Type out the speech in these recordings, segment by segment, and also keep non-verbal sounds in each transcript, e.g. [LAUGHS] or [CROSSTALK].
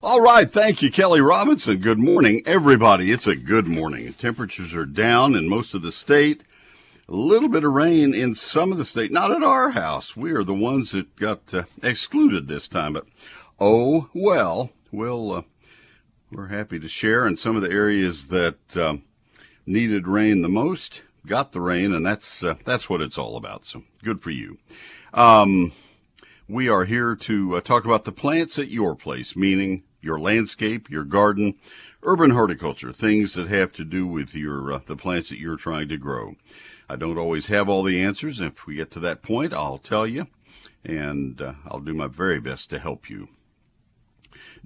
All right, thank you, Kelly Robinson. Good morning, everybody. It's a good morning. Temperatures are down in most of the state. A little bit of rain in some of the state, not at our house. We are the ones that got uh, excluded this time, but oh well. We'll uh, we're happy to share in some of the areas that um, needed rain the most. Got the rain, and that's uh, that's what it's all about. So good for you. Um, we are here to uh, talk about the plants at your place, meaning your landscape, your garden, urban horticulture, things that have to do with your uh, the plants that you're trying to grow. I don't always have all the answers. If we get to that point, I'll tell you, and uh, I'll do my very best to help you.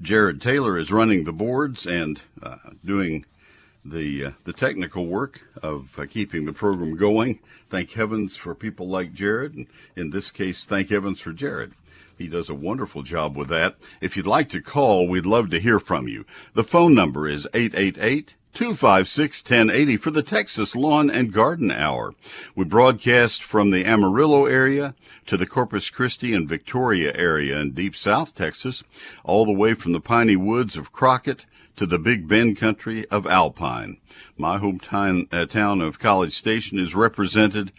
Jared Taylor is running the boards and uh, doing the uh, the technical work of uh, keeping the program going. Thank heavens for people like Jared, and in this case, thank heavens for Jared. He does a wonderful job with that. If you'd like to call, we'd love to hear from you. The phone number is 888 256 1080 for the Texas Lawn and Garden Hour. We broadcast from the Amarillo area to the Corpus Christi and Victoria area in deep South Texas, all the way from the piney woods of Crockett to the Big Bend country of Alpine. My hometown uh, town of College Station is represented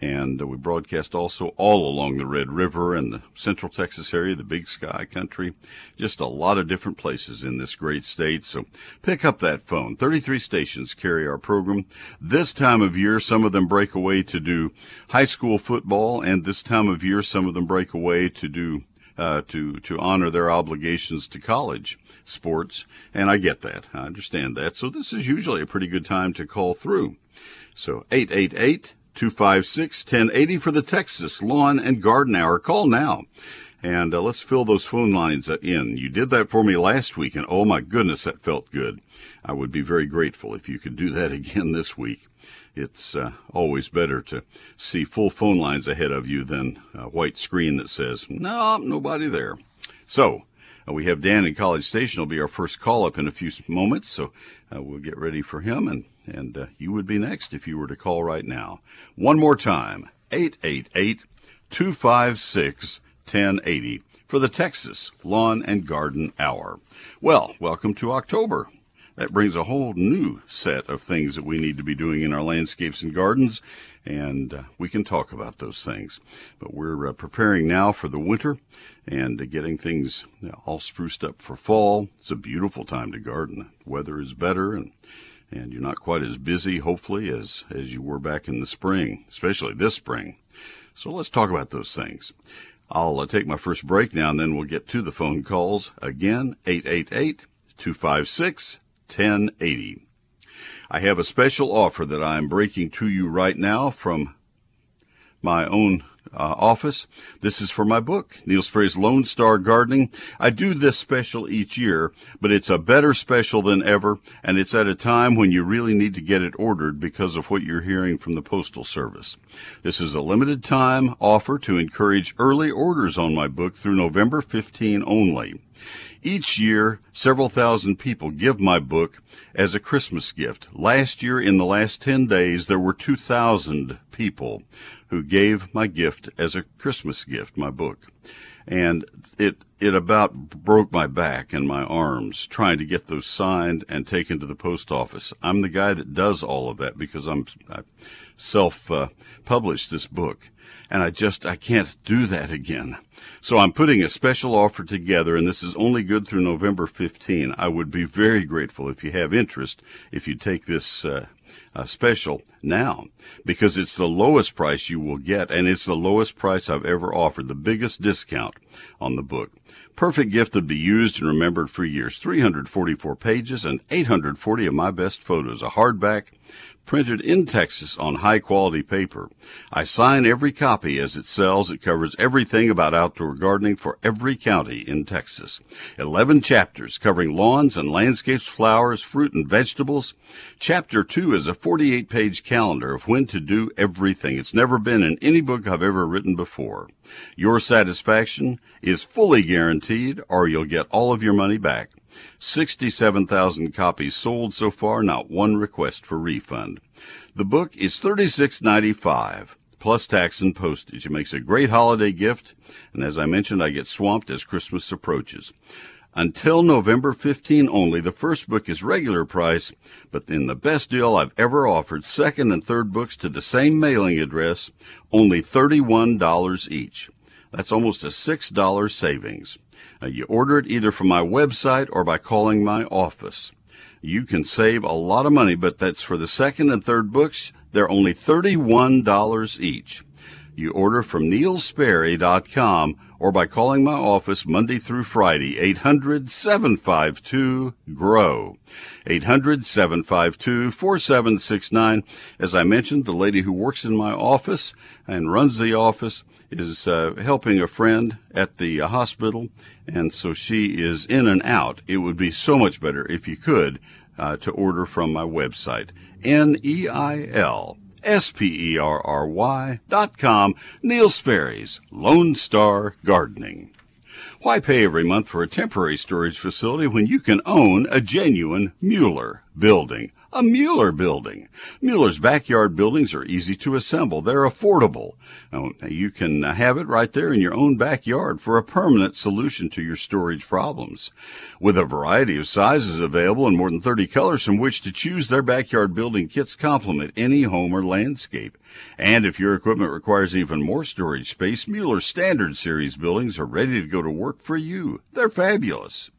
and uh, we broadcast also all along the Red River and the Central Texas area, the Big Sky country, just a lot of different places in this great state. So pick up that phone. 33 stations carry our program. This time of year, some of them break away to do high school football, and this time of year, some of them break away to do uh, to to honor their obligations to college sports, and I get that. I understand that. So this is usually a pretty good time to call through. So 888 256 1080 for the Texas Lawn and Garden Hour. Call now. And uh, let's fill those phone lines in. You did that for me last week, and oh my goodness, that felt good. I would be very grateful if you could do that [LAUGHS] again this week. It's uh, always better to see full phone lines ahead of you than a white screen that says, no, nobody there. So, uh, we have Dan in College Station. He'll be our first call up in a few moments, so uh, we'll get ready for him and and uh, you would be next if you were to call right now. One more time 888 256 1080 for the Texas Lawn and Garden Hour. Well, welcome to October. That brings a whole new set of things that we need to be doing in our landscapes and gardens, and uh, we can talk about those things. But we're uh, preparing now for the winter and uh, getting things you know, all spruced up for fall. It's a beautiful time to garden. The weather is better, and and you're not quite as busy, hopefully, as, as you were back in the spring, especially this spring. So let's talk about those things. I'll uh, take my first break now, and then we'll get to the phone calls. Again, 888 256 1080. I have a special offer that I'm breaking to you right now from my own uh, office. This is for my book, Neil Sperry's Lone Star Gardening. I do this special each year, but it's a better special than ever, and it's at a time when you really need to get it ordered because of what you're hearing from the Postal Service. This is a limited time offer to encourage early orders on my book through November 15 only. Each year, several thousand people give my book as a Christmas gift. Last year, in the last 10 days, there were 2,000 people who gave my gift as a Christmas gift, my book. And it, it about broke my back and my arms trying to get those signed and taken to the post office. I'm the guy that does all of that because I'm, I self uh, published this book and I just I can't do that again. So I'm putting a special offer together, and this is only good through November 15. I would be very grateful if you have interest if you take this uh, uh, special now because it's the lowest price you will get, and it's the lowest price I've ever offered, the biggest discount on the book. Perfect gift to be used and remembered for years. 344 pages and 840 of my best photos. A hardback printed in Texas on high quality paper. I sign every copy as it sells. It covers everything about outdoor gardening for every county in Texas. 11 chapters covering lawns and landscapes, flowers, fruit, and vegetables. Chapter 2 is a 48 page calendar of when to do everything. It's never been in any book I've ever written before. Your satisfaction is fully guaranteed or you'll get all of your money back. 67,000 copies sold so far, not one request for refund. The book is $36.95 plus tax and postage. It makes a great holiday gift, and as I mentioned, I get swamped as Christmas approaches. Until November 15 only, the first book is regular price, but in the best deal I've ever offered, second and third books to the same mailing address, only $31 each. That's almost a $6 savings. Now, you order it either from my website or by calling my office. You can save a lot of money, but that's for the second and third books. They're only $31 each. You order from neilsperry.com or by calling my office Monday through Friday, 800 752 GROW. 800 752 4769. As I mentioned, the lady who works in my office and runs the office is uh, helping a friend at the uh, hospital, and so she is in and out. It would be so much better if you could uh, to order from my website, N E I L S-P-E-R-R-Y dot com, Neil Sperry's Lone Star Gardening. Why pay every month for a temporary storage facility when you can own a genuine Mueller building? A Mueller building. Mueller's backyard buildings are easy to assemble. They're affordable. You can have it right there in your own backyard for a permanent solution to your storage problems. With a variety of sizes available and more than 30 colors from which to choose, their backyard building kits complement any home or landscape. And if your equipment requires even more storage space, Mueller's Standard Series buildings are ready to go to work for you. They're fabulous.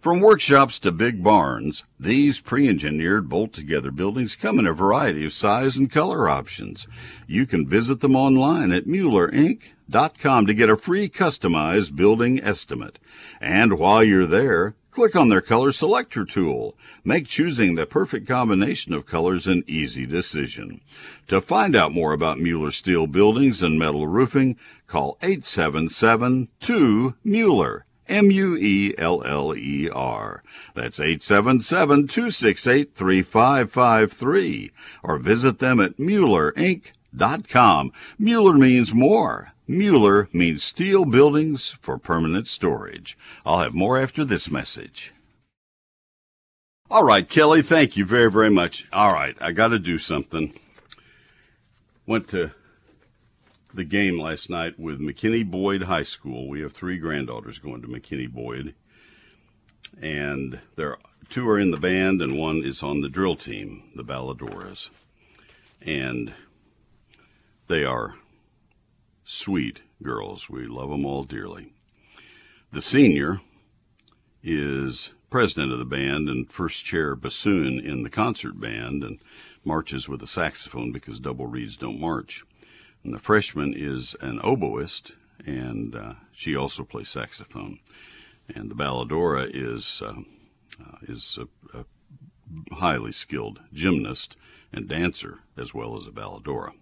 From workshops to big barns, these pre-engineered bolt-together buildings come in a variety of size and color options. You can visit them online at MuellerInc.com to get a free customized building estimate. And while you're there, click on their color selector tool. Make choosing the perfect combination of colors an easy decision. To find out more about Mueller Steel Buildings and Metal Roofing, call 877 2 Mueller. M-U-E-L-L-E-R. That's 877-268-3553. Or visit them at MuellerInc.com. Mueller means more. Mueller means steel buildings for permanent storage. I'll have more after this message. All right, Kelly, thank you very, very much. All right, I got to do something. Went to the game last night with McKinney Boyd High School. We have three granddaughters going to McKinney Boyd, and there two are in the band and one is on the drill team, the Balladoras, and they are sweet girls. We love them all dearly. The senior is president of the band and first chair bassoon in the concert band and marches with a saxophone because double reeds don't march. And the freshman is an oboist, and uh, she also plays saxophone. And the balladora is uh, uh, is a, a, highly skilled gymnast and dancer as well as a balladora.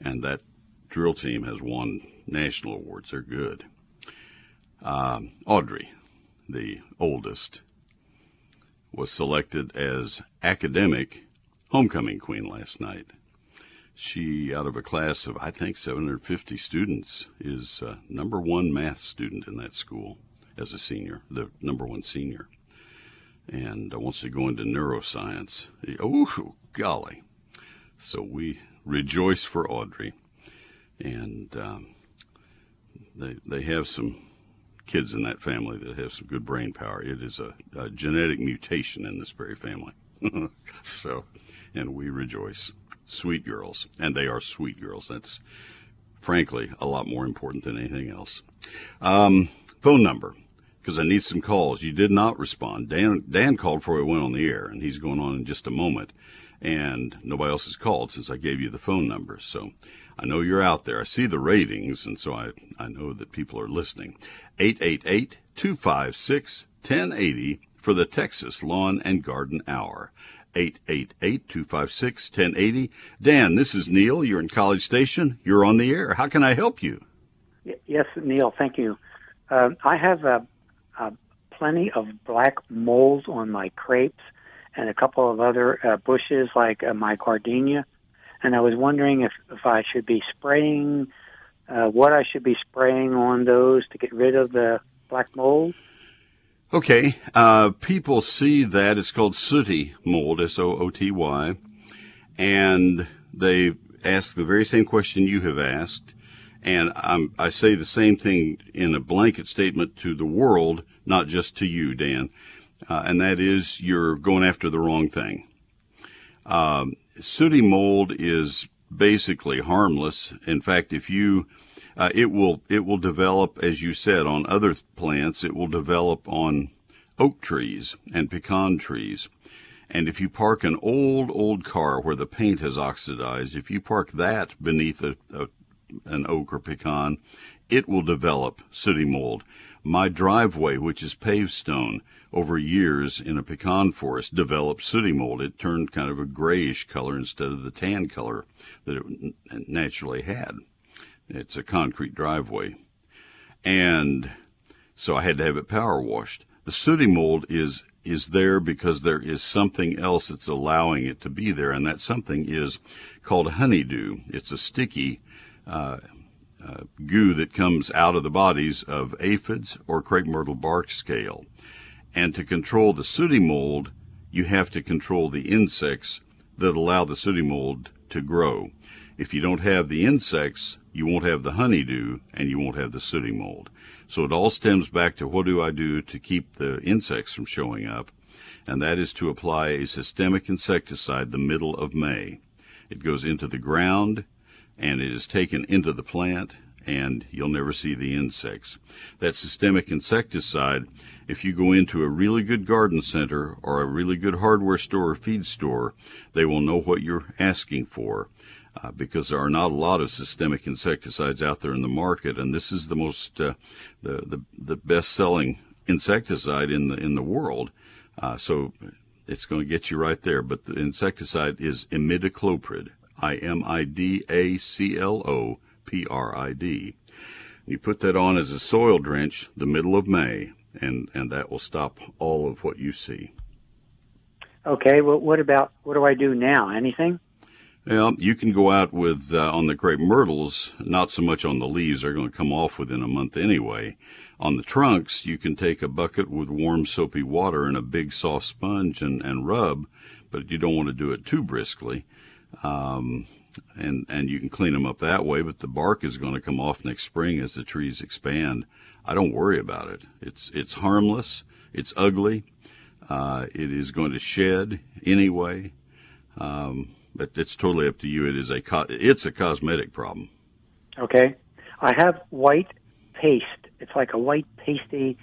And that drill team has won national awards. They're good. Um, Audrey, the oldest, was selected as academic homecoming queen last night she, out of a class of, I think, 750 students, is uh, number one math student in that school as a senior, the number one senior. And uh, wants to go into neuroscience. Oh, golly. So we rejoice for Audrey. And um, they, they have some kids in that family that have some good brain power. It is a, a genetic mutation in this very family. [LAUGHS] so, and we rejoice sweet girls, and they are sweet girls. That's frankly a lot more important than anything else. Um, phone number, because I need some calls. You did not respond. Dan Dan called before we went on the air, and he's going on in just a moment. And nobody else has called since I gave you the phone number. So I know you're out there. I see the ratings, and so I, I know that people are listening. 888 256 1080 for the Texas Lawn and Garden Hour. 888-256-1080. Dan, this is Neil. You're in College Station. You're on the air. How can I help you? Yes, Neil. Thank you. Uh, I have uh, uh, plenty of black moles on my crepes and a couple of other uh, bushes like uh, my gardenia. And I was wondering if, if I should be spraying, uh, what I should be spraying on those to get rid of the black mold. Okay, uh, people see that it's called sooty mold, S O O T Y, and they ask the very same question you have asked, and I'm, I say the same thing in a blanket statement to the world not just to you, Dan, uh, and that is you're going after the wrong thing. Um, sooty mold is basically harmless. In fact, if you uh, it will it will develop, as you said, on other plants. It will develop on oak trees and pecan trees. And if you park an old old car where the paint has oxidized, if you park that beneath a, a an oak or pecan, it will develop sooty mold. My driveway, which is paved stone, over years in a pecan forest developed sooty mold. It turned kind of a grayish color instead of the tan color that it naturally had. It's a concrete driveway. And so I had to have it power washed. The sooty mold is is there because there is something else that's allowing it to be there, and that something is called honeydew. It's a sticky uh, uh, goo that comes out of the bodies of aphids or crepe myrtle bark scale. And to control the sooty mold, you have to control the insects that allow the sooty mold to grow. If you don't have the insects, you won't have the honeydew and you won't have the sooty mold. So it all stems back to what do I do to keep the insects from showing up? And that is to apply a systemic insecticide the middle of May. It goes into the ground and it is taken into the plant and you'll never see the insects. That systemic insecticide, if you go into a really good garden center or a really good hardware store or feed store, they will know what you're asking for uh, because there are not a lot of systemic insecticides out there in the market, and this is the most uh, the, the the best selling insecticide in the in the world. Uh, so it's going to get you right there. But the insecticide is imidacloprid, I M I D A C L O P R I D. You put that on as a soil drench the middle of May, and and that will stop all of what you see. Okay. Well, what about what do I do now? Anything? Well, you can go out with uh, on the crepe myrtles, not so much on the leaves, they're going to come off within a month anyway. On the trunks, you can take a bucket with warm soapy water and a big soft sponge and, and rub, but you don't want to do it too briskly. Um, and, and you can clean them up that way, but the bark is going to come off next spring as the trees expand. I don't worry about it. It's, it's harmless. It's ugly. Uh, it is going to shed anyway. Um, but it's totally up to you. It is a co- it's a cosmetic problem. Okay, I have white paste. It's like a white pasty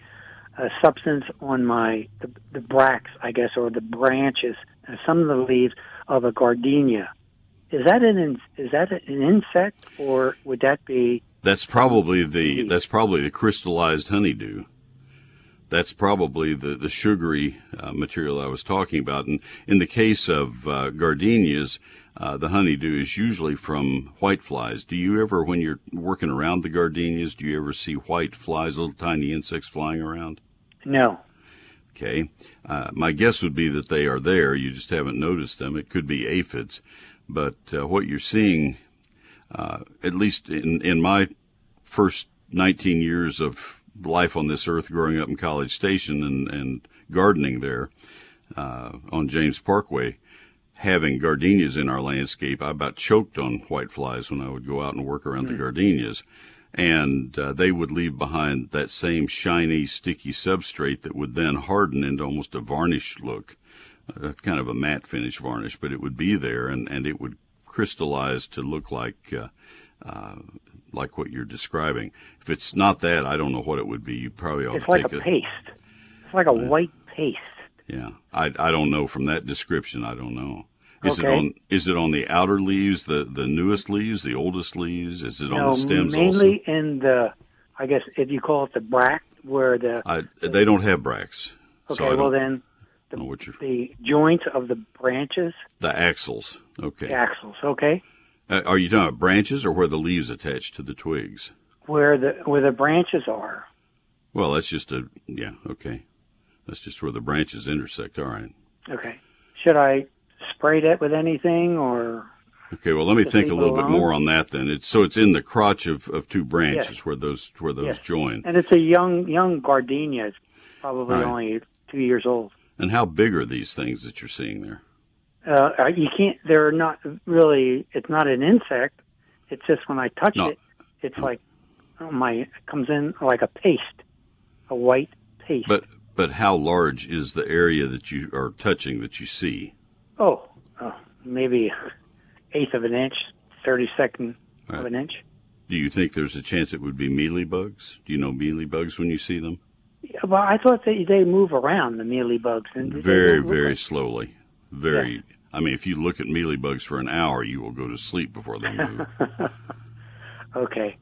uh, substance on my the, the bracts, I guess, or the branches, and some of the leaves of a gardenia. Is that an is that an insect, or would that be? That's probably the that's probably the crystallized honeydew that's probably the, the sugary uh, material I was talking about. And in the case of uh, gardenias, uh, the honeydew is usually from white flies. Do you ever, when you're working around the gardenias, do you ever see white flies, little tiny insects flying around? No. Okay. Uh, my guess would be that they are there. You just haven't noticed them. It could be aphids. But uh, what you're seeing, uh, at least in, in my first 19 years of life on this earth growing up in College Station and, and gardening there uh, on James Parkway, having gardenias in our landscape, I about choked on whiteflies when I would go out and work around mm-hmm. the hmm. gardenias. And uh, they would leave behind that same shiny, sticky substrate that would then harden into almost a varnish look, uh, kind of a matte finish varnish, but it would be there and, and it would crystallize to look like uh, uh, like what you're describing. If it's not that, I don't know what it would be. You probably ought it's to like take a, a paste. It's like a white paste. Yeah, I I don't know from that description. I don't know. Is okay. it on is it on the outer leaves, the the newest leaves, the oldest leaves? Is it no, on the stems mainly also? in the, I guess if you call it the bract, where the I, they don't have bracts. Okay, so well then, the, the joint of the branches. The axils. Okay. The axils. Okay. Uh, are you talking about branches or where the leaves attach to the twigs? Where the where the branches are. Well, that's just a yeah. Okay, that's just where the branches intersect. All right. Okay. Should I spray that with anything or? Okay, well, let me think a little bit more on that then. It's so it's in the crotch of, of two branches yes. where those where those yes. join. And it's a young young gardenia. It's probably right. only two years old. And how big are these things that you're seeing there? Uh, you can't. They're not really. It's not an insect. It's just when I touch no. it, it's like oh my it comes in like a paste, a white paste. But but how large is the area that you are touching that you see? oh, oh, maybe eighth of an inch, thirty second Right. of an inch. Do you think there's a chance it would be mealy bugs? Do you know mealy bugs when you see them? Yeah, well, I thought they they move around the mealy bugs and Very, very like- slowly. Very. I mean, if you look at mealy bugs for an hour, you will go to sleep before they move. [LAUGHS] okay.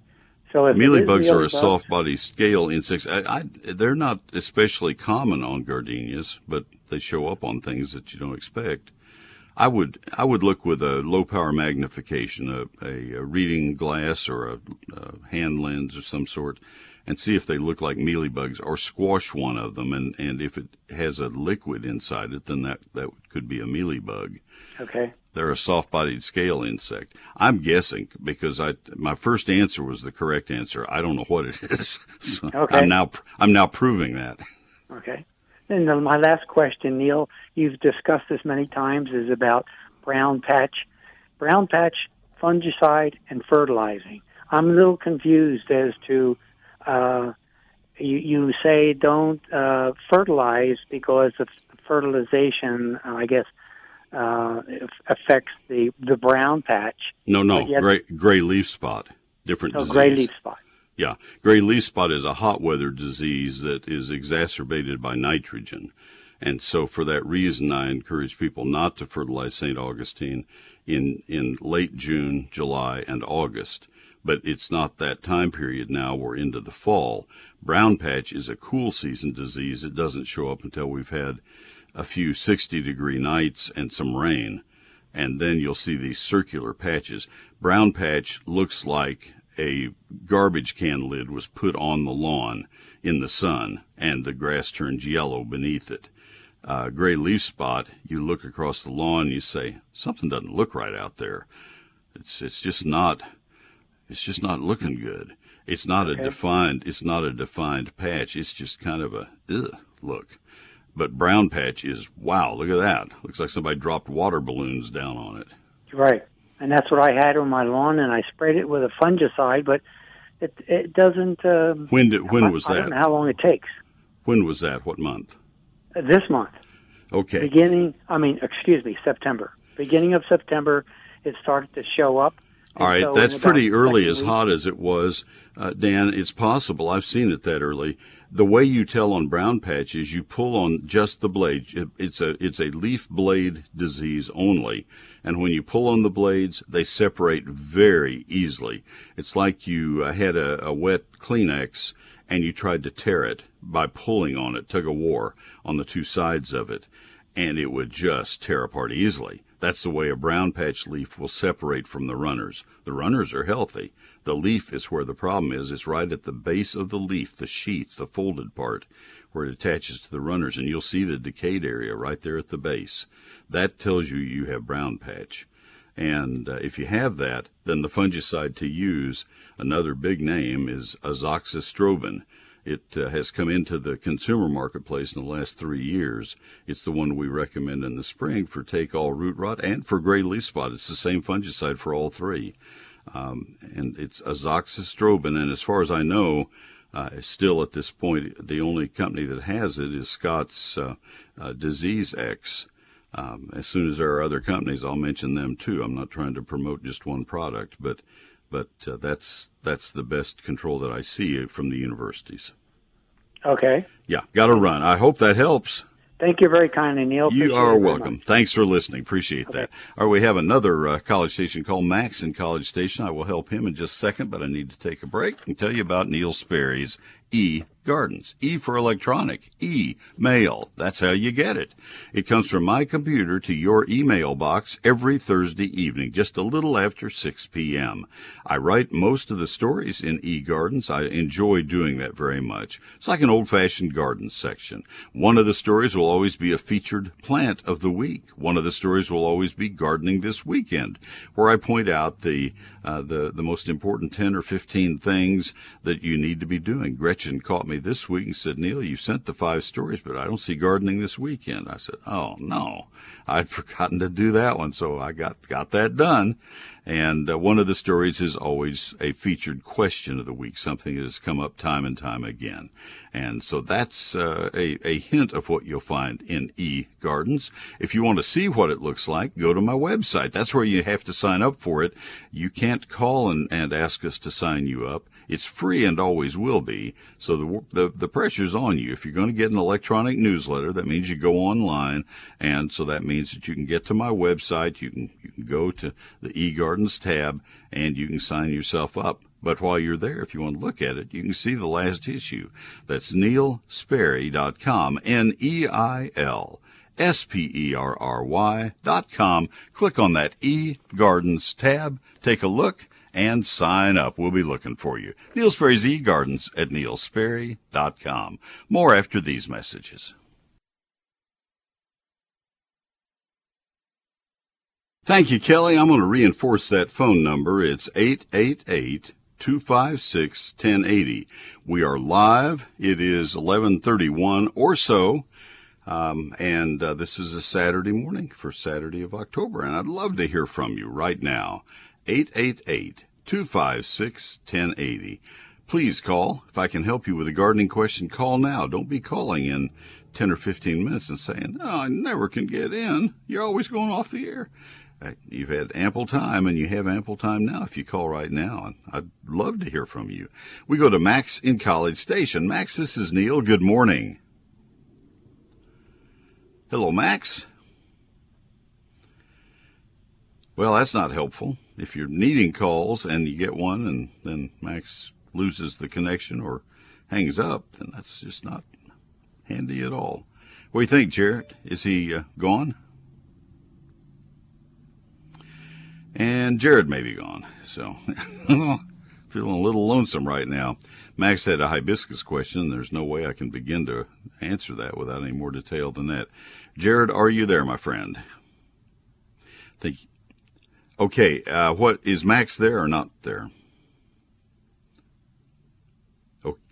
So if it mealy bugs are a mealybugs- soft body scale insects. I, I, they're not especially common on gardenias, but they show up on things that you don't expect. I would I would look with a low power magnification, a, a, a reading glass or a, a hand lens of some sort, and see if they look like mealybugs or squash one of them. And, and if it has a liquid inside it, then that, that could be a mealybug. Okay. They're a soft-bodied scale insect. I'm guessing because I my first answer was the correct answer. I don't know what it is. [LAUGHS] So Okay. I'm now I'm now proving that. Okay. And then my last question, Neil, you've discussed this many times, is about brown patch, brown patch fungicide and fertilizing. I'm a little confused as to uh, you, you say don't uh, fertilize because fertilization, uh, I guess, uh, affects the the brown patch. No, no, yet- gray gray leaf spot, different Oh, disease. gray leaf spot. Yeah, gray leaf spot is a hot weather disease that is exacerbated by nitrogen. And so for that reason, I encourage people not to fertilize St. Augustine in, in late June, July, and August. But it's not that time period now. We're into the fall. Brown patch is a cool season disease. It doesn't show up until we've had a few 60 degree nights and some rain. And then you'll see these circular patches. Brown patch looks like a garbage can lid was put on the lawn in the sun and the grass turns yellow beneath it. Uh, gray leaf spot, you look across the lawn, you say, something doesn't look right out there. It's, it's just not, it's just not looking good. It's not a defined, it's not a defined patch. It's just kind of a, ugh, look. But brown patch is, wow, look at that. Looks like somebody dropped water balloons down on it. Right. And that's what I had on my lawn, and I sprayed it with a fungicide, but it it doesn't. Um, When did, I- when was I don't know that? how long it takes. When was that? What month? Uh, This month, Okay. beginning. I mean, excuse me, September. Beginning of September, it started to show up. All right, so that's pretty early, as week- hot as it was, uh, Dan. It's possible. I've seen it that early. The way you tell on brown patch is you pull on just the blade. It- It's a it's a leaf blade disease only, and when you pull on the blades, they separate very easily. It's like you uh, had a, a wet Kleenex and you tried to tear it by pulling on it, tug of war on the two sides of it, and it would just tear apart easily. That's the way a brown patch leaf will separate from the runners. The runners are healthy. The leaf is where the problem is. It's right at the base of the leaf, the sheath, the folded part, where it attaches to the runners, and you'll see the decayed area right there at the base. That tells you you have brown patch. And uh, if you have that, then the fungicide to use, another big name, is azoxystrobin. It uh, has come into the consumer marketplace in the last three years. It's the one we recommend in the spring for take all root rot and for gray leaf spot. It's the same fungicide for all three. Um, and it's azoxystrobin. And as far as I know, uh, still at this point, the only company that has it is Scott's uh, uh, DiseaseEx. Um, as soon as there are other companies, I'll mention them too. I'm not trying to promote just one product, but but uh, that's that's the best control that I see from the universities. Okay. Yeah, got to run. I hope that helps. Thank you very kindly, Neil. You Appreciate are welcome. much. Thanks for listening. Appreciate that. All right, we have another uh, college station called Max in College Station. I will help him in just a second, but I need to take a break and tell you about Neil Sperry's E Gardens. E for electronic, E mail. That's how you get it. It comes from my computer to your email box every Thursday evening, just a little after 6 p.m. I write most of the stories in E Gardens. I enjoy doing that very much. It's like an old fashioned garden section. One of the stories will always be a featured plant of the week. One of the stories will always be gardening this weekend, where I point out the uh, the the most important 10 or 15 things that you need to be doing. Gretchen caught me this week and said, Neil, you sent the five stories, but I don't see gardening this weekend. I said, Oh no, I'd [LAUGHS] forgotten to do that one. So I got, got that done. And uh, one of the stories is always a featured question of the week, something that has come up time and time again. And so that's uh, a, a hint of what you'll find in E Gardens. If you want to see what it looks like, go to my website. That's where you have to sign up for it. You can't call and, and ask us to sign you up. It's free and always will be. So the, the, the pressure's on you. If you're going to get an electronic newsletter, that means you go online. And so that means that you can get to my website. You can, you can go to the eGardens tab and you can sign yourself up. But while you're there, if you want to look at it, you can see the last issue. That's neilsperry.com. N-E-I-L. S-P-E-R-R-Y dot com. Click on that E Gardens tab, take a look, and sign up. We'll be looking for you. Neil Sperry's eGardens at neilsperry.com. More after these messages. Thank you, Kelly. I'm going to reinforce that phone number. It's 888 256 1080. We are live. It is 1131 or so. Um, and uh, this is a Saturday morning for Saturday of October. And I'd love to hear from you right now. 888 256 1080. Please call. If I can help you with a gardening question, call now. Don't be calling in 10 or 15 minutes and saying, Oh, I never can get in. You're always going off the air. You've had ample time, and you have ample time now if you call right now. I'd love to hear from you. We go to Max in College Station. Max, this is Neil. Good morning. Hello, Max. Well, that's not helpful. If you're needing calls and you get one and then Max loses the connection or hangs up, then that's just not handy at all. What do you think, Jared? Is he uh, gone? And Jared may be gone, so [LAUGHS] feeling a little lonesome right now. Max had a hibiscus question. There's no way I can begin to answer that without any more detail than that. Jared, are you there, my friend? Think Okay, uh, what is Max there or not there?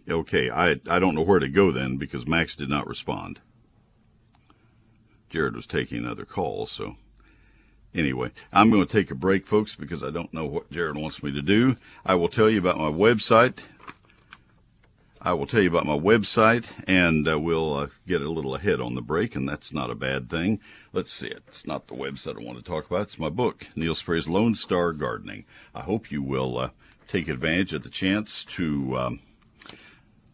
Okay, I I don't know where to go then because Max did not respond. Jared was taking another call, so anyway, I'm going to take a break, folks, because I don't know what Jared wants me to do. I will tell you about my website, I will tell you about my website, and uh, we'll uh, get a little ahead on the break, and that's not a bad thing. Let's see, it's not the website I want to talk about. It's my book, Neil Sperry's Lone Star Gardening. I hope you will uh, take advantage of the chance to um,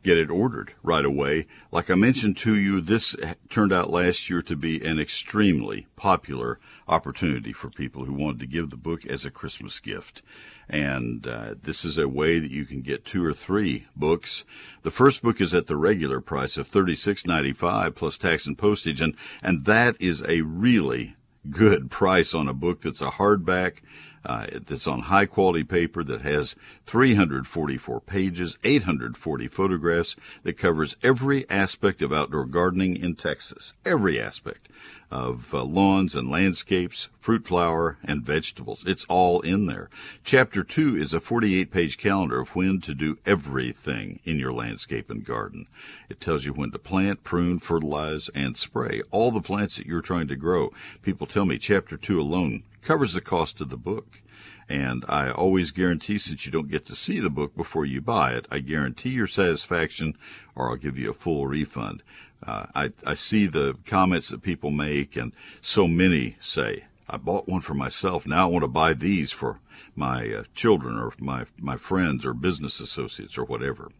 get it ordered right away. Like I mentioned to you, this turned out last year to be an extremely popular opportunity for people who wanted to give the book as a Christmas gift. And uh, this is a way that you can get two or three books. The first book is at the regular price of $36.95 plus tax and postage, and, and that is a really good price on a book that's a hardback uh, it's on high quality paper that has 344 pages, 840 photographs that covers every aspect of outdoor gardening in Texas. Every aspect of uh, lawns and landscapes, fruit, flower, and vegetables. It's all in there. Chapter 2 is a 48 page calendar of when to do everything in your landscape and garden. It tells you when to plant, prune, fertilize, and spray all the plants that you're trying to grow. People tell me chapter 2 alone covers the cost of the book. And I always guarantee, since you don't get to see the book before you buy it, I guarantee your satisfaction or I'll give you a full refund. Uh, I, I see the comments that people make, and so many say, I bought one for myself. Now I want to buy these for my uh, children or my my friends or business associates or whatever.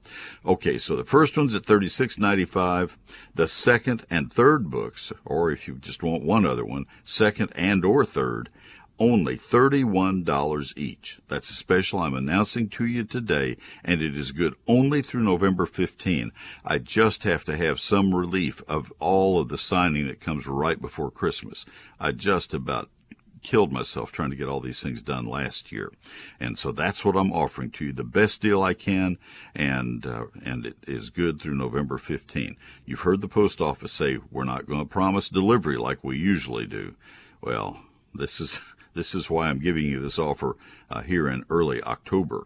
Okay, so the first one's at thirty six ninety five. The second and third books, or if you just want one other one, second and or third, only $31 each. That's a special I'm announcing to you today, and it is good only through November 15. I just have to have some relief of all of the signing that comes right before Christmas. I just about killed myself trying to get all these things done last year. And so that's what I'm offering to you, the best deal I can, and uh, and it is good through November 15. You've heard the post office say we're not going to promise delivery like we usually do. Well, this is [LAUGHS] this is why I'm giving you this offer uh, here in early October.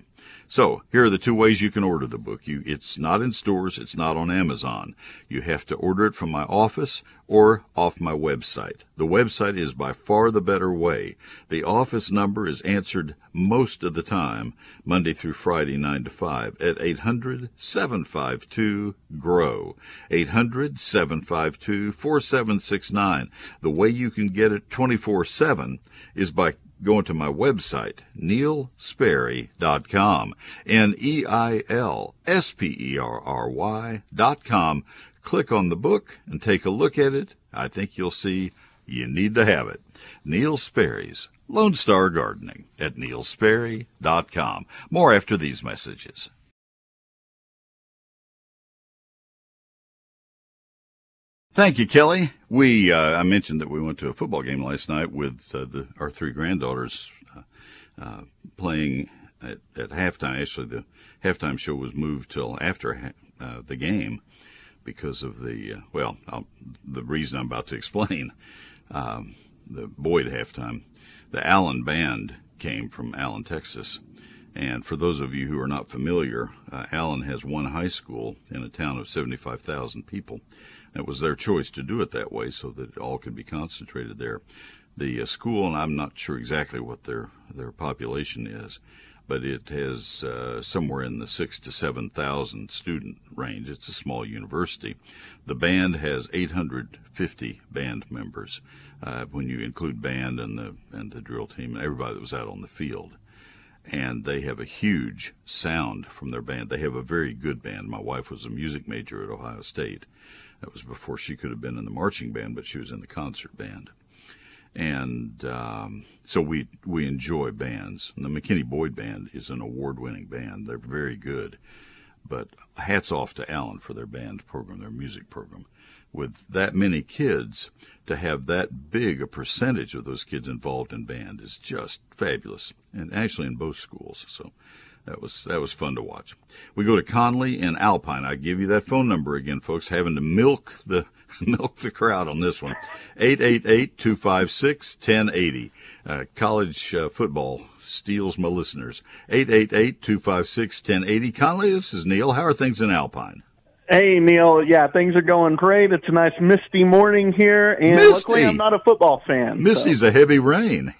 So here are the two ways you can order the book. You, it's not in stores. It's not on Amazon. You have to order it from my office or off my website. The website is by far the better way. The office number is answered most of the time, Monday through Friday, 9 to 5, at 800 752 GROW. 800 752 4769. The way you can get it 24 7 is by going to my website, neilsperry.com, N-E-I-L-S-P-E-R-R-Y dot com. Click on the book and take a look at it. I think you'll see you need to have it. Neil Sperry's Lone Star Gardening at neilsperry.com. More after these messages. Thank you, Kelly. We uh, I mentioned that we went to a football game last night with uh, the, our three granddaughters uh, uh playing at, at, halftime. Actually, the halftime show was moved till after uh, the game because of the uh, well, I'll, the reason I'm about to explain. Um, the Boyd halftime, the Allen band came from Allen, Texas. And for those of you who are not familiar, Allen has one high school in a town of 75,000 people. It was their choice to do it that way so that all could be concentrated there. The uh, school, and I'm not sure exactly what their, their population is, but it has uh, somewhere in the six to 7,000 student range. It's a small university. The band has 850 band members uh, when you include band and the, and the drill team and everybody that was out on the field and they have a huge sound from their band. They have a very good band. My wife was a music major at Ohio State, that was before she could have been in the marching band, but she was in the concert band. And um, so we we enjoy bands. And the McKinney Boyd Band is an award-winning band. They're very good. But hats off to Allen for their band program, their music program. With that many kids, to have that big a percentage of those kids involved in band is just fabulous. And actually in both schools. So that was that was fun to watch. We go to Conley and Alpine. I give you that phone number again, folks. Having to milk the [LAUGHS] milk the crowd on this one. 888-256-1080. Uh, college uh, football steals my listeners. 888-256-1080. Conley, this is Neil. How are things in Alpine? Hey Neil, yeah, things are going great. It's a nice misty morning here, and misty. luckily I'm not a football fan. Misty's so. a heavy rain.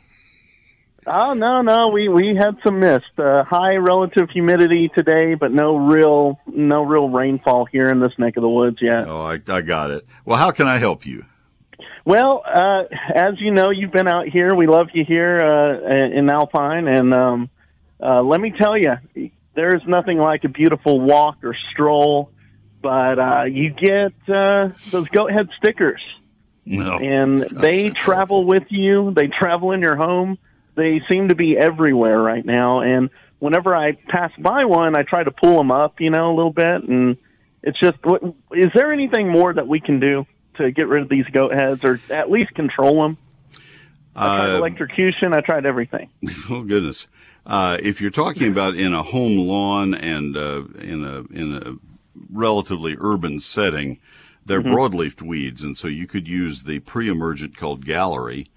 Oh no, no, we we had some mist. Uh, high relative humidity today, but no real no real rainfall here in this neck of the woods yet. Oh, I, I got it. Well, how can I help you? Well, uh, as you know, you've been out here. We love you here uh, in Alpine, and um, uh, let me tell you, there's nothing like a beautiful walk or stroll. But uh, you get uh, those goat head stickers, no. and they travel with you. They travel in your home they seem to be everywhere right now. And whenever I pass by one, I try to pull them up, you know, a little bit. And it's just, what, is there anything more that we can do to get rid of these goat heads or at least control them? I tried uh, electrocution. I tried everything. [LAUGHS] Oh goodness! Uh, if you're talking about in a home lawn and uh, in a in a relatively urban setting, they're mm-hmm. broadleaf weeds, and so you could use the pre-emergent called gallery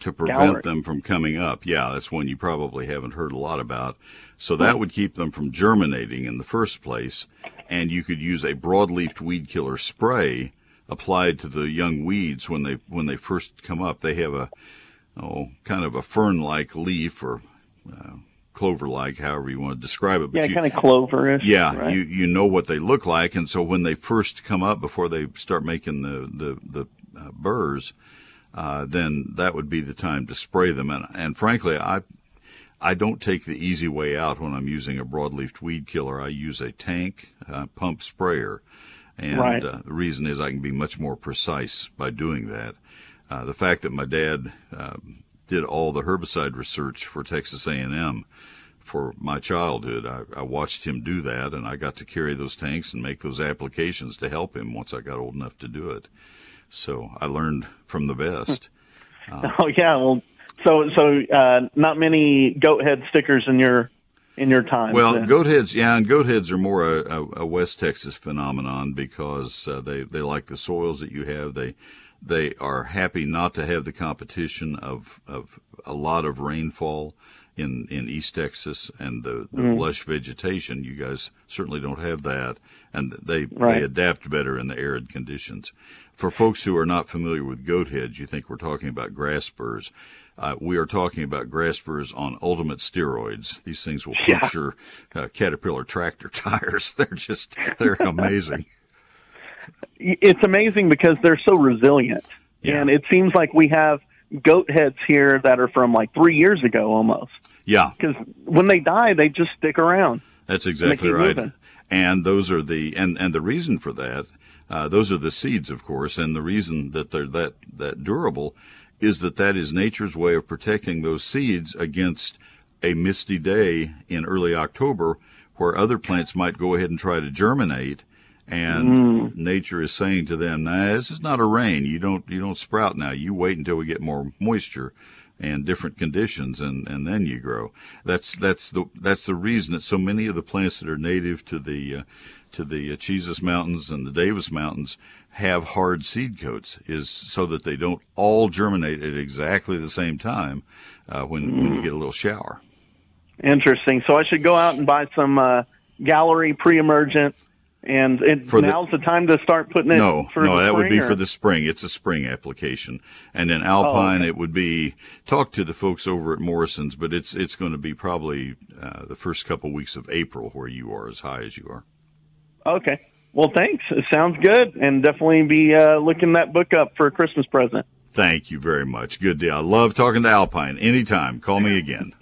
to prevent them from coming up. Yeah, that's one you probably haven't heard a lot about. So that would keep them from germinating in the first place. And you could use a broadleaf weed killer spray applied to the young weeds when they when they first come up. They have a oh kind of a fern-like leaf or uh, clover-like, however you want to describe it. But yeah, you, kind of cloverish. Yeah, right? you you know what they look like, and so when they first come up, before they start making the the the uh, burrs, uh, then that would be the time to spray them. And, and frankly, I I don't take the easy way out when I'm using a broadleaf weed killer. I use a tank uh, pump sprayer, and right. uh, the reason is I can be much more precise by doing that. Uh, the fact that my dad um, did all the herbicide research for Texas A&M for my childhood, I, I watched him do that, and I got to carry those tanks and make those applications to help him once I got old enough to do it. So I learned from the best. Uh, [LAUGHS] oh yeah, well, so so uh, not many goat head stickers in your in your time. Well, then. goat heads, yeah, and goat heads are more a, a, a West Texas phenomenon because uh, they they like the soils that you have. They they are happy not to have the competition of of a lot of rainfall in, in East Texas and the, the mm. lush vegetation. You guys certainly don't have that, and they right. they adapt better in the arid conditions. For folks who are not familiar with goat heads, you think we're talking about grass spurs. Uh, we are talking about grass spurs on ultimate steroids. These things will puncture yeah. uh, Caterpillar tractor [LAUGHS] tires. They're just they're [LAUGHS] amazing. It's amazing because they're so resilient, yeah. and it seems like we have goat heads here that are from like three years ago almost. Yeah. Because when they die, they just stick around. That's exactly right. Moving. And those are the and and the reason for that. Uh, those are the seeds, of course, and the reason that they're that that durable is that that is nature's way of protecting those seeds against a misty day in early October, where other plants might go ahead and try to germinate, and mm. nature is saying to them, "Nah, this is not a rain. You don't you don't sprout now. You wait until we get more moisture." and different conditions and, and then you grow. That's that's the that's the reason that so many of the plants that are native to the uh, to the Chisos Mountains and the Davis Mountains have hard seed coats is so that they don't all germinate at exactly the same time uh, when mm. when you get a little shower. Interesting. So I should go out and buy some uh, gallery pre-emergent and it, for now's the, the, time to start putting it. No, no, that would be or? for the spring. It's a spring application, and in Alpine, oh, okay. it would be talk to the folks over at Morrison's, but it's it's going to be probably uh, the first couple weeks of April where you are as high as you are. Okay. Well, thanks. It sounds good, and definitely be uh, looking that book up for a Christmas present. Thank you very much. Good deal. I love talking to Alpine. Anytime, call me [LAUGHS] again.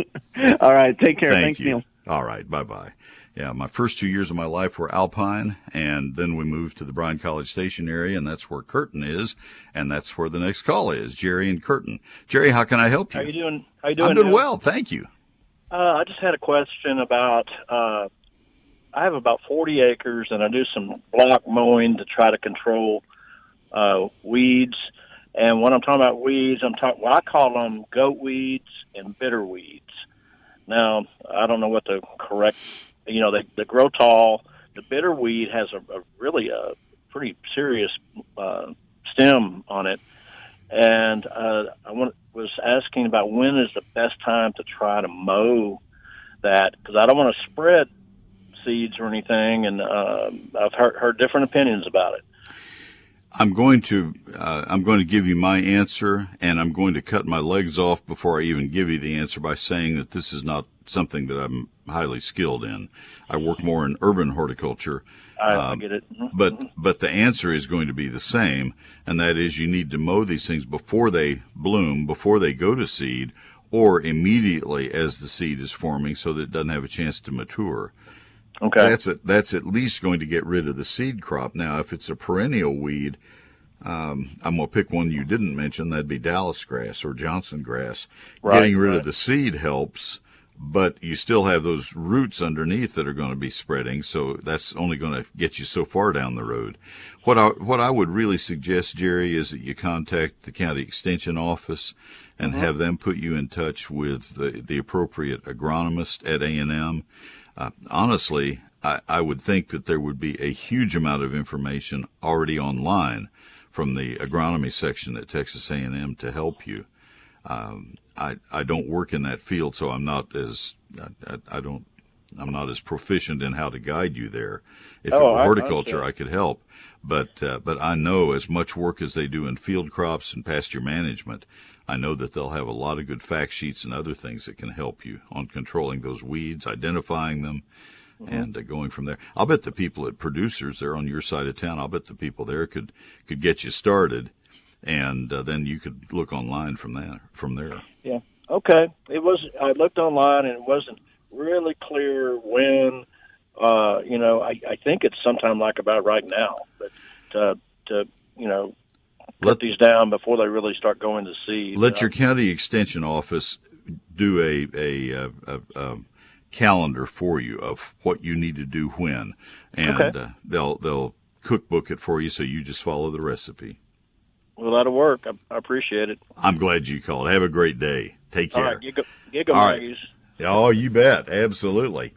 All right. Take care. Thank Thanks, you. Neil. All right. Bye bye yeah, my first two years of my life were Alpine, and then we moved to the Bryan College Station area, and that's where Kurten is, and that's where the next call is, Jerry and Kurten. Jerry, how can I help you? How you doing? How you doing? I'm doing well, thank you. Uh, I just had a question about. Uh, I have about 40 acres, and I do some block mowing to try to control uh, weeds. And when I'm talking about weeds, I'm talking. Well, I call them goat weeds and bitter weeds. Now, I don't know what the correct you know, they, they grow tall. The bitter weed has a, a really a pretty serious uh, stem on it, and uh, I want, was asking about when is the best time to try to mow that because I don't want to spread seeds or anything, and uh, I've heard, heard different opinions about it. I'm going to uh, I'm going to give you my answer, and I'm going to cut my legs off before I even give you the answer by saying that this is not something that I'm highly skilled in. I work more in urban horticulture. I, um, get it. Mm-hmm. But but the answer is going to be the same, and that is you need to mow these things before they bloom, before they go to seed, or immediately as the seed is forming, so that it doesn't have a chance to mature. Okay. That's a, that's at least going to get rid of the seed crop. Now, if it's a perennial weed, um, I'm going to pick one you didn't mention. That'd be Dallas grass or Johnson grass. Right, Getting rid right. of the seed helps but you still have those roots underneath that are going to be spreading. So that's only going to get you so far down the road. What I, what I would really suggest, Jerry, is that you contact the county extension office and mm-hmm. have them put you in touch with the, the appropriate agronomist at A&M. Uh, honestly, I, I would think that there would be a huge amount of information already online from the agronomy section at Texas A&M to help you. Um, I, I don't work in that field, so I'm not as I, I don't I'm not as proficient in how to guide you there. If oh, it were horticulture, I, I could help, but uh, but I know as much work as they do in field crops and pasture management, I know that they'll have a lot of good fact sheets and other things that can help you on controlling those weeds, identifying them, mm-hmm. and uh, going from there. I'll bet the people at producers, they're on your side of town. I'll bet the people there could could get you started and uh, then you could look online from that from there. Yeah. Okay. It was. I looked online and it wasn't really clear when. Uh, you know, I, I think it's sometime like about right now, but to, to you know put let, these down before they really start going to seed. Let your county extension office do a a, a, a, a calendar for you of what you need to do when, and okay. uh, they'll they'll cookbook it for you, so you just follow the recipe. Well, that'll work. I, I, appreciate it. I'm glad you called. Have a great day. Take care. All right, gig, gig All right. Oh, you bet. Absolutely.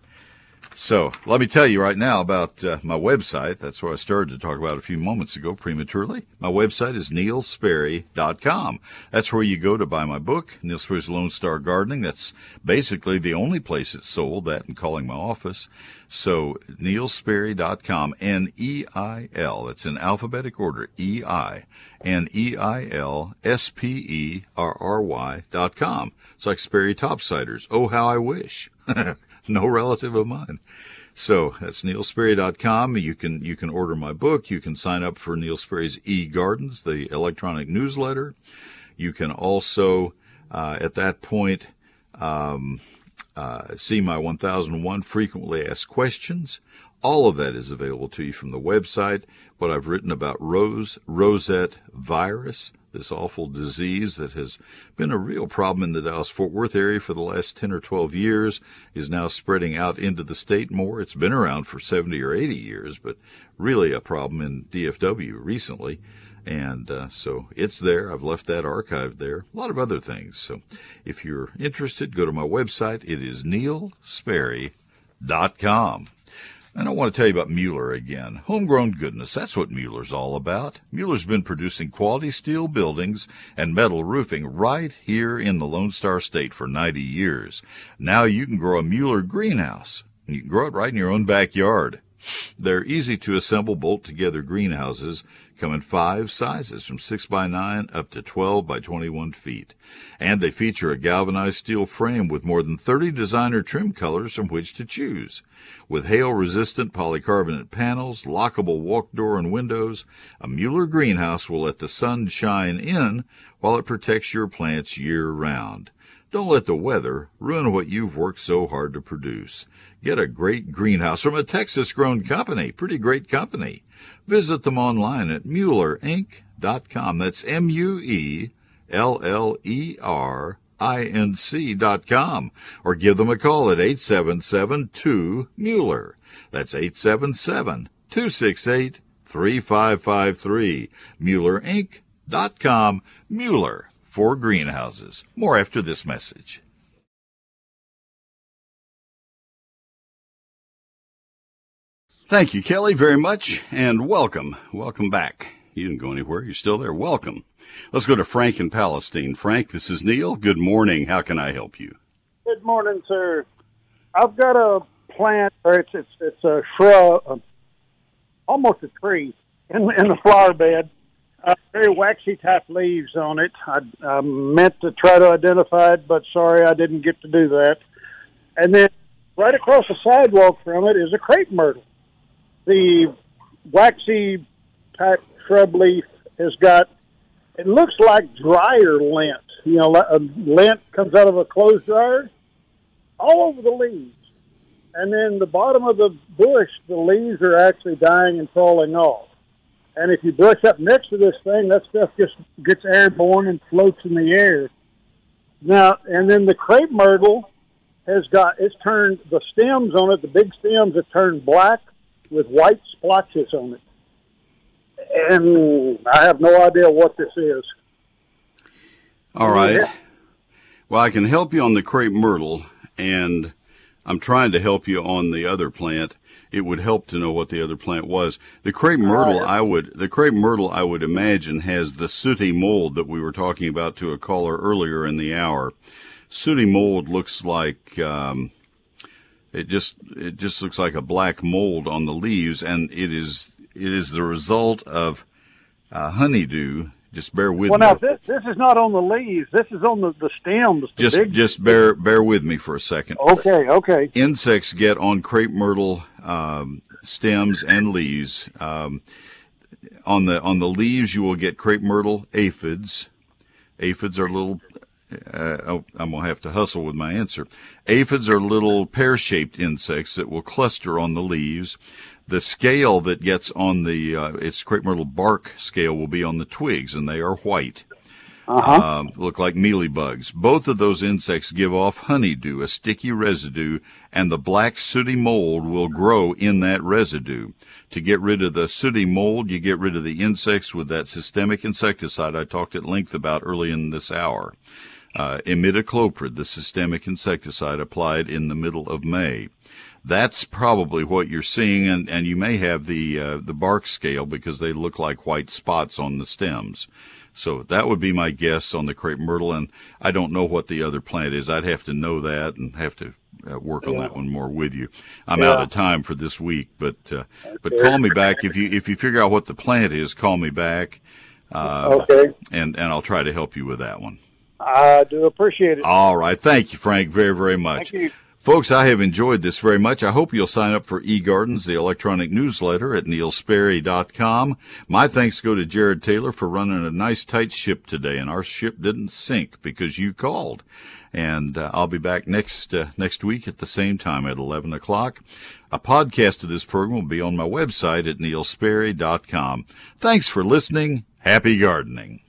So let me tell you right now about uh, my website. That's what I started to talk about a few moments ago prematurely. My website is neilsperry.com. That's where you go to buy my book, Neil Sperry's Lone Star Gardening. That's basically the only place it's sold, that and calling my office. So neilsperry.com, N-E-I-L. It's in alphabetic order, E-I, N-E-I-L-S-P-E-R-R-Y dot com. It's like Sperry Topsiders. Oh, how I wish. [LAUGHS] [LAUGHS] no relative of mine. So that's neilsperry.com. You can you can order my book. You can sign up for Neil Sperry's e Gardens, the electronic newsletter. You can also uh, at that point um, uh, see my 1001 frequently asked questions. All of that is available to you from the website. What I've written about rose rosette virus, this awful disease that has been a real problem in the Dallas Fort Worth area for the last 10 or 12 years, is now spreading out into the state more. It's been around for 70 or 80 years, but really a problem in DFW recently. And uh, so it's there. I've left that archived there. A lot of other things. So if you're interested, go to my website. It is neilsperry.com. And I want to tell you about Mueller again. Homegrown goodness, that's what Mueller's all about. Mueller's been producing quality steel buildings and metal roofing right here in the Lone Star State for 90 years. Now you can grow a Mueller greenhouse. You can grow it right in your own backyard. They're easy to assemble bolt together greenhouses come in five sizes from 6 by 9 up to 12 by 21 feet. And they feature a galvanized steel frame with more than 30 designer trim colors from which to choose. With hail resistant polycarbonate panels, lockable walk door and windows, a Mueller greenhouse will let the sun shine in while it protects your plants year round. Don't let the weather ruin what you've worked so hard to produce. Get a great greenhouse from a Texas grown company, pretty great company. Visit them online at MuellerInc.com. That's M U E L L E R I N C.com. Or give them a call at 877 2 Mueller. That's 877 268 3553. MuellerInc.com. Mueller for greenhouses. More after this message. Thank you, Kelly, very much, and welcome. Welcome back. You didn't go anywhere. You're still there. Welcome. Let's go to Frank in Palestine. Frank, this is Neil. Good morning. How can I help you? Good morning, sir. I've got a plant, or it's it's, it's a shrub, uh, almost a tree in in the flower bed. Uh, very waxy type leaves on it. I, I meant to try to identify it, but sorry, I didn't get to do that. And then right across the sidewalk from it is a crepe myrtle. The waxy type shrub leaf has got it looks like dryer lint. You know, a uh, lint comes out of a clothes dryer all over the leaves. And then the bottom of the bush, the leaves are actually dying and falling off. And if you brush up next to this thing, that stuff just gets airborne and floats in the air. Now, and then the crepe myrtle has got, it's turned, the stems on it, the big stems have turned black with white splotches on it and I have no idea what this is. All right. Well, I can help you on the crepe myrtle, and I'm trying to help you on the other plant. It would help to know what the other plant was. The crepe myrtle, I would the crepe myrtle, I would imagine, has the sooty mold that we were talking about to a caller earlier in the hour. Sooty mold looks like um, it just it just looks like a black mold on the leaves, and it is it is the result of uh, honeydew. Just bear with well, me. Well, now this this is not on the leaves. This is on the, the stems. The just big... just bear bear with me for a second. Okay, okay. Insects get on crepe myrtle um, stems and leaves. Um, on the on the leaves, you will get crepe myrtle aphids. Aphids are little. Uh, oh, I'm gonna have to hustle with my answer. Aphids are little pear-shaped insects that will cluster on the leaves. The scale that gets on the uh, its crepe myrtle bark scale will be on the twigs, and they are white. Uh-huh. Um, look like mealybugs. Both of those insects give off honeydew, a sticky residue, and the black sooty mold will grow in that residue. To get rid of the sooty mold, you get rid of the insects with that systemic insecticide I talked at length about early in this hour. Uh, imidacloprid, the systemic insecticide applied in the middle of May. that's probably what you're seeing, and, and you may have the uh, the bark scale because they look like white spots on the stems. So that would be my guess on the crepe myrtle, and I don't know what the other plant is. I'd have to know that and have to uh, work on that one more with you. I'm Yeah. out of time for this week, but uh, but call me back if you if you figure out what the plant is. Call me back, uh, Okay. and and I'll try to help you with that one. I do appreciate it. All right, thank you, Frank, very very much. Folks, I have enjoyed this very much. I hope you'll sign up for eGardens, the electronic newsletter at neilsperry.com. My thanks go to Jared Taylor for running a nice tight ship today, and our ship didn't sink because you called. And uh, I'll be back next uh, next week at the same time at 11 o'clock. A podcast of this program will be on my website at neilsperry.com. Thanks for listening. Happy gardening.